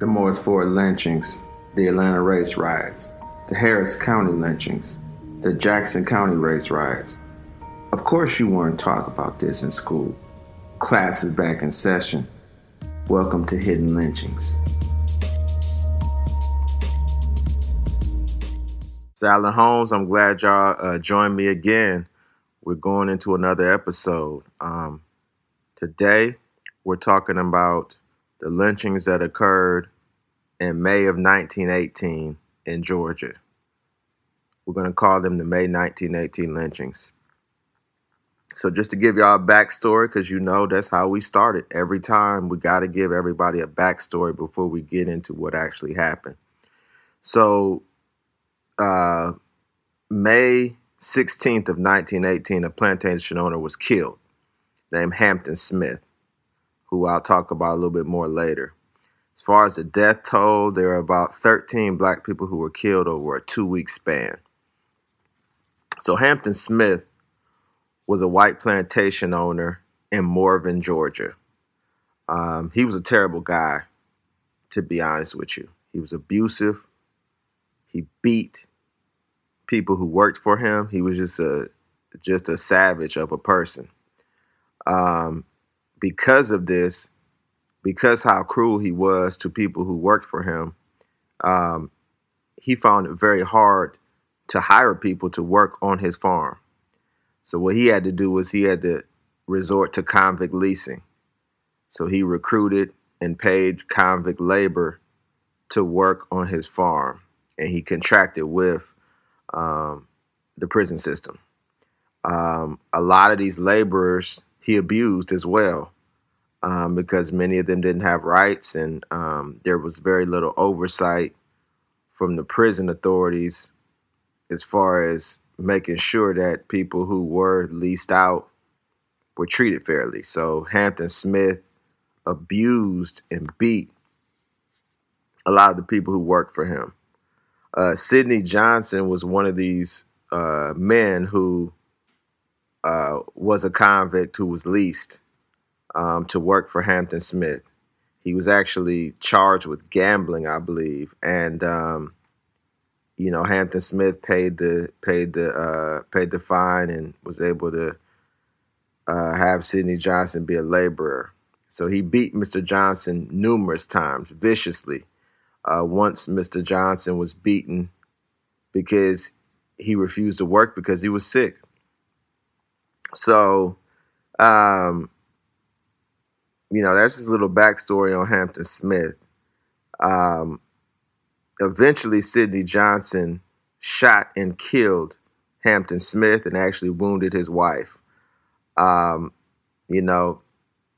the Moore's Ford lynchings, the Atlanta race riots, the Harris County lynchings, the Jackson County race riots. Of course, you weren't taught about this in school. Class is back in session. Welcome to Hidden Lynchings. Alan Holmes, I'm glad y'all uh, joined me again. We're going into another episode. Um, today, we're talking about the lynchings that occurred in May of 1918 in Georgia. We're going to call them the May 1918 lynchings. So, just to give y'all a backstory, because you know that's how we started. Every time we got to give everybody a backstory before we get into what actually happened. So, uh, May 16th of 1918, a plantation owner was killed named Hampton Smith, who I'll talk about a little bit more later. As far as the death toll, there are about 13 black people who were killed over a two week span. So Hampton Smith was a white plantation owner in Morven, Georgia. Um, he was a terrible guy, to be honest with you. He was abusive. He beat people who worked for him. He was just a just a savage of a person. Um, because of this, because how cruel he was to people who worked for him, um, he found it very hard to hire people to work on his farm. So what he had to do was he had to resort to convict leasing. So he recruited and paid convict labor to work on his farm, and he contracted with um, the prison system. Um, a lot of these laborers he abused as well um, because many of them didn't have rights and um, there was very little oversight from the prison authorities as far as making sure that people who were leased out were treated fairly. So Hampton Smith abused and beat a lot of the people who worked for him. Uh, Sidney Johnson was one of these uh, men who uh, was a convict who was leased um, to work for Hampton Smith. He was actually charged with gambling, I believe, and um, you know Hampton Smith paid the paid the uh, paid the fine and was able to uh, have Sidney Johnson be a laborer. So he beat Mr. Johnson numerous times, viciously uh, once Mr. Johnson was beaten because he refused to work because he was sick. So, um, you know, that's his little backstory on Hampton Smith. Um, eventually, Sidney Johnson shot and killed Hampton Smith and actually wounded his wife. Um, you know,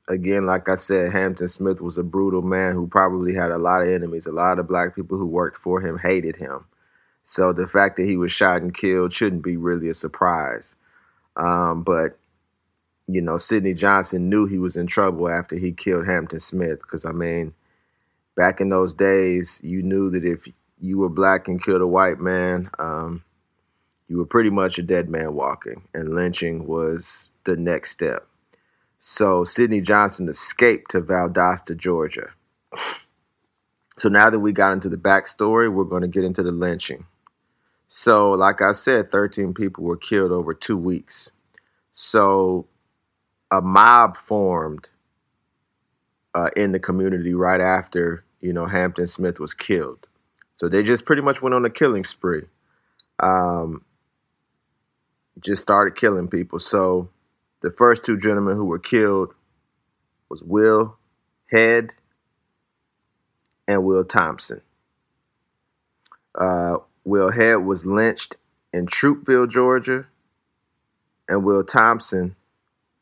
again, like I said, Hampton Smith was a brutal man who probably had a lot of enemies. A lot of black people who worked for him hated him. So the fact that he was shot and killed shouldn't be really a surprise. Um, but you know, Sidney Johnson knew he was in trouble after he killed Hampton Smith. Because I mean, back in those days, you knew that if you were black and killed a white man, um, you were pretty much a dead man walking, and lynching was the next step. So Sidney Johnson escaped to Valdosta, Georgia. So now that we got into the backstory, we're going to get into the lynching. So, like I said, 13 people were killed over two weeks. So, a mob formed uh, in the community right after, you know, Hampton Smith was killed. So, they just pretty much went on a killing spree. Um, just started killing people. So, the first two gentlemen who were killed was Will Head and Will Thompson. Uh, Will Head was lynched in Troupville, Georgia, and Will Thompson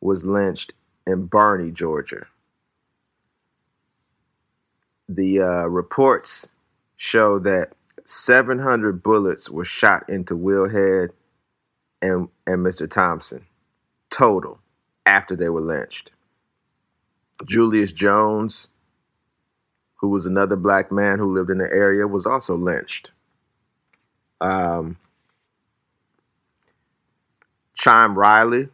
was lynched in Barney, Georgia. The uh, reports show that 700 bullets were shot into Will Head and, and Mr. Thompson total after they were lynched. Julius Jones, who was another black man who lived in the area, was also lynched. Um, Chime Riley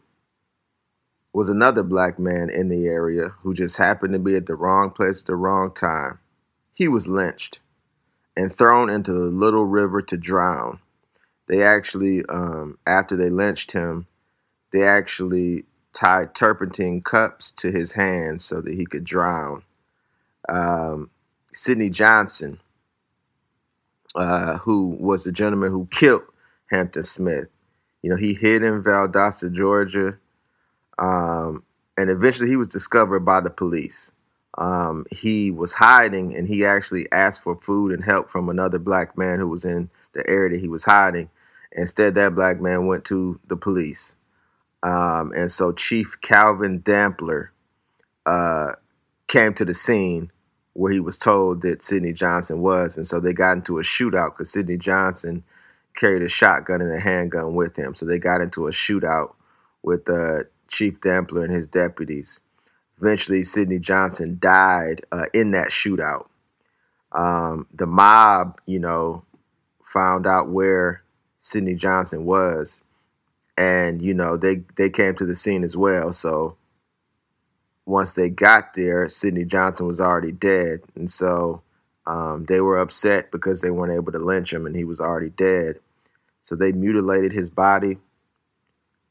was another black man in the area who just happened to be at the wrong place at the wrong time. he was lynched and thrown into the little river to drown. They actually, um, after they lynched him, they actually tied turpentine cups to his hands so that he could drown. Um, Sidney Johnson, uh, who was the gentleman who killed Hampton Smith, you know, he hid in Valdosta, Georgia, um, and eventually he was discovered by the police. Um, he was hiding and he actually asked for food and help from another black man who was in the area that he was hiding. Instead, that black man went to the police. Um, and so Chief Calvin Dampier uh, came to the scene where he was told that Sidney Johnson was. And so they got into a shootout because Sidney Johnson carried a shotgun and a handgun with him. So they got into a shootout with uh, Chief Dampier and his deputies. Eventually, Sidney Johnson died uh, in that shootout. Um, the mob, you know, found out where Sidney Johnson was, and you know they they came to the scene as well. So once they got there, Sidney Johnson was already dead, and so um, they were upset because they weren't able to lynch him, and he was already dead. So they mutilated his body.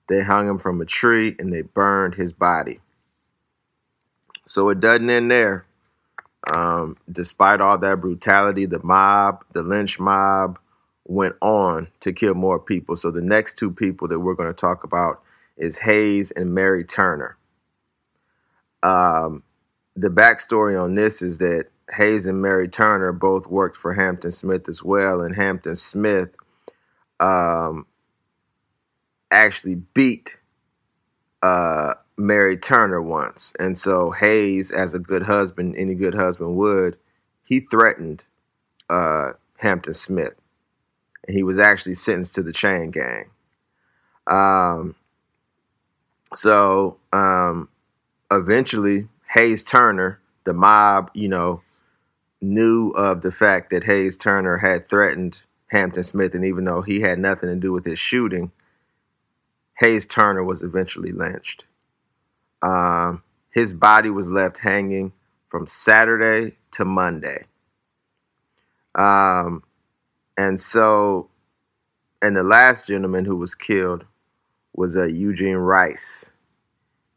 They hung him from a tree, and they burned his body. So it doesn't end there. Um, despite all that brutality, the mob, the lynch mob, went on to kill more people. So the next two people that we're going to talk about is Hayes and Mary Turner. Um, the backstory on this is that Hayes and Mary Turner both worked for Hampton Smith as well, and Hampton Smith um, actually beat uh, Mary Turner once. And so Hayes, as a good husband, any good husband would, he threatened uh, Hampton Smith. And he was actually sentenced to the chain gang. Um, so um, eventually, Hayes Turner, the mob, you know, knew of the fact that Hayes Turner had threatened Hampton Smith. And even though he had nothing to do with his shooting, Hayes Turner was eventually lynched. Um, his body was left hanging from Saturday to Monday. Um, and so, and the last gentleman who was killed was uh, Eugene Rice.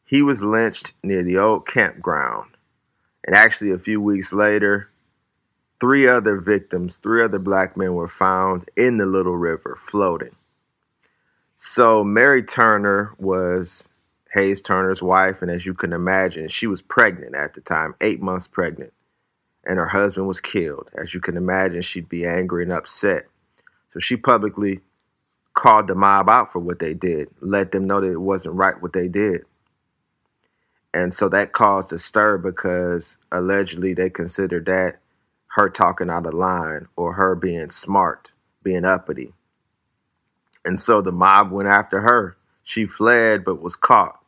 He was lynched near the old campground. And actually, a few weeks later, three other victims, three other black men were found in the Little River floating. So, Mary Turner was Hayes Turner's wife, and as you can imagine, she was pregnant at the time, eight months pregnant, and her husband was killed. As you can imagine, she'd be angry and upset. So she publicly called the mob out for what they did, let them know that it wasn't right what they did. And so that caused a stir because allegedly they considered that her talking out of line or her being smart, being uppity. And so the mob went after her. She fled but was caught.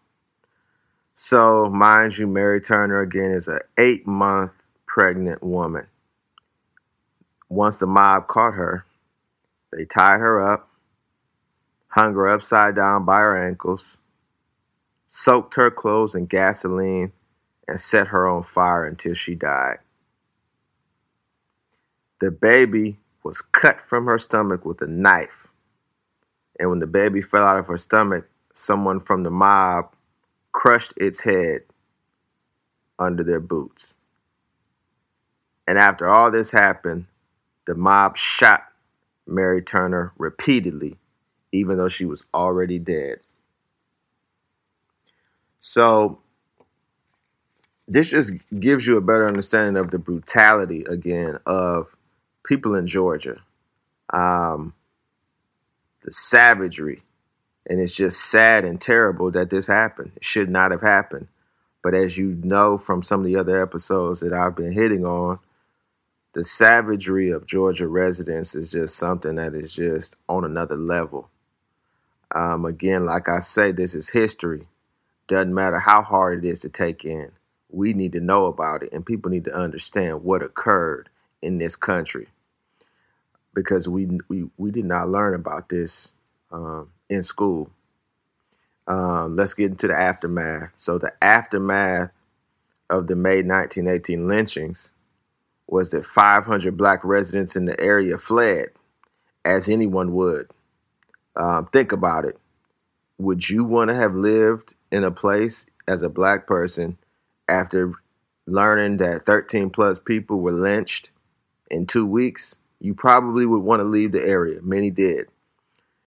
So, mind you, Mary Turner again is an eight month pregnant woman. Once the mob caught her, they tied her up, hung her upside down by her ankles, soaked her clothes in gasoline, and set her on fire until she died. The baby was cut from her stomach with a knife. And when the baby fell out of her stomach, someone from the mob crushed its head under their boots. And after all this happened, the mob shot Mary Turner repeatedly, even though she was already dead. So, this just gives you a better understanding of the brutality again of people in Georgia, um, the savagery and it's just sad and terrible that this happened. It should not have happened. But as you know from some of the other episodes that I've been hitting on, the savagery of Georgia residents is just something that is just on another level. Um, again, like I say, this is history. Doesn't matter how hard it is to take in. We need to know about it, and people need to understand what occurred in this country because we we, we did not learn about this um, in school. Um, let's get into the aftermath. So, the aftermath of the May 1918 lynchings was that 500 black residents in the area fled, as anyone would. Um, think about it. Would you want to have lived in a place as a black person after learning that 13 plus people were lynched in two weeks? You probably would want to leave the area. Many did.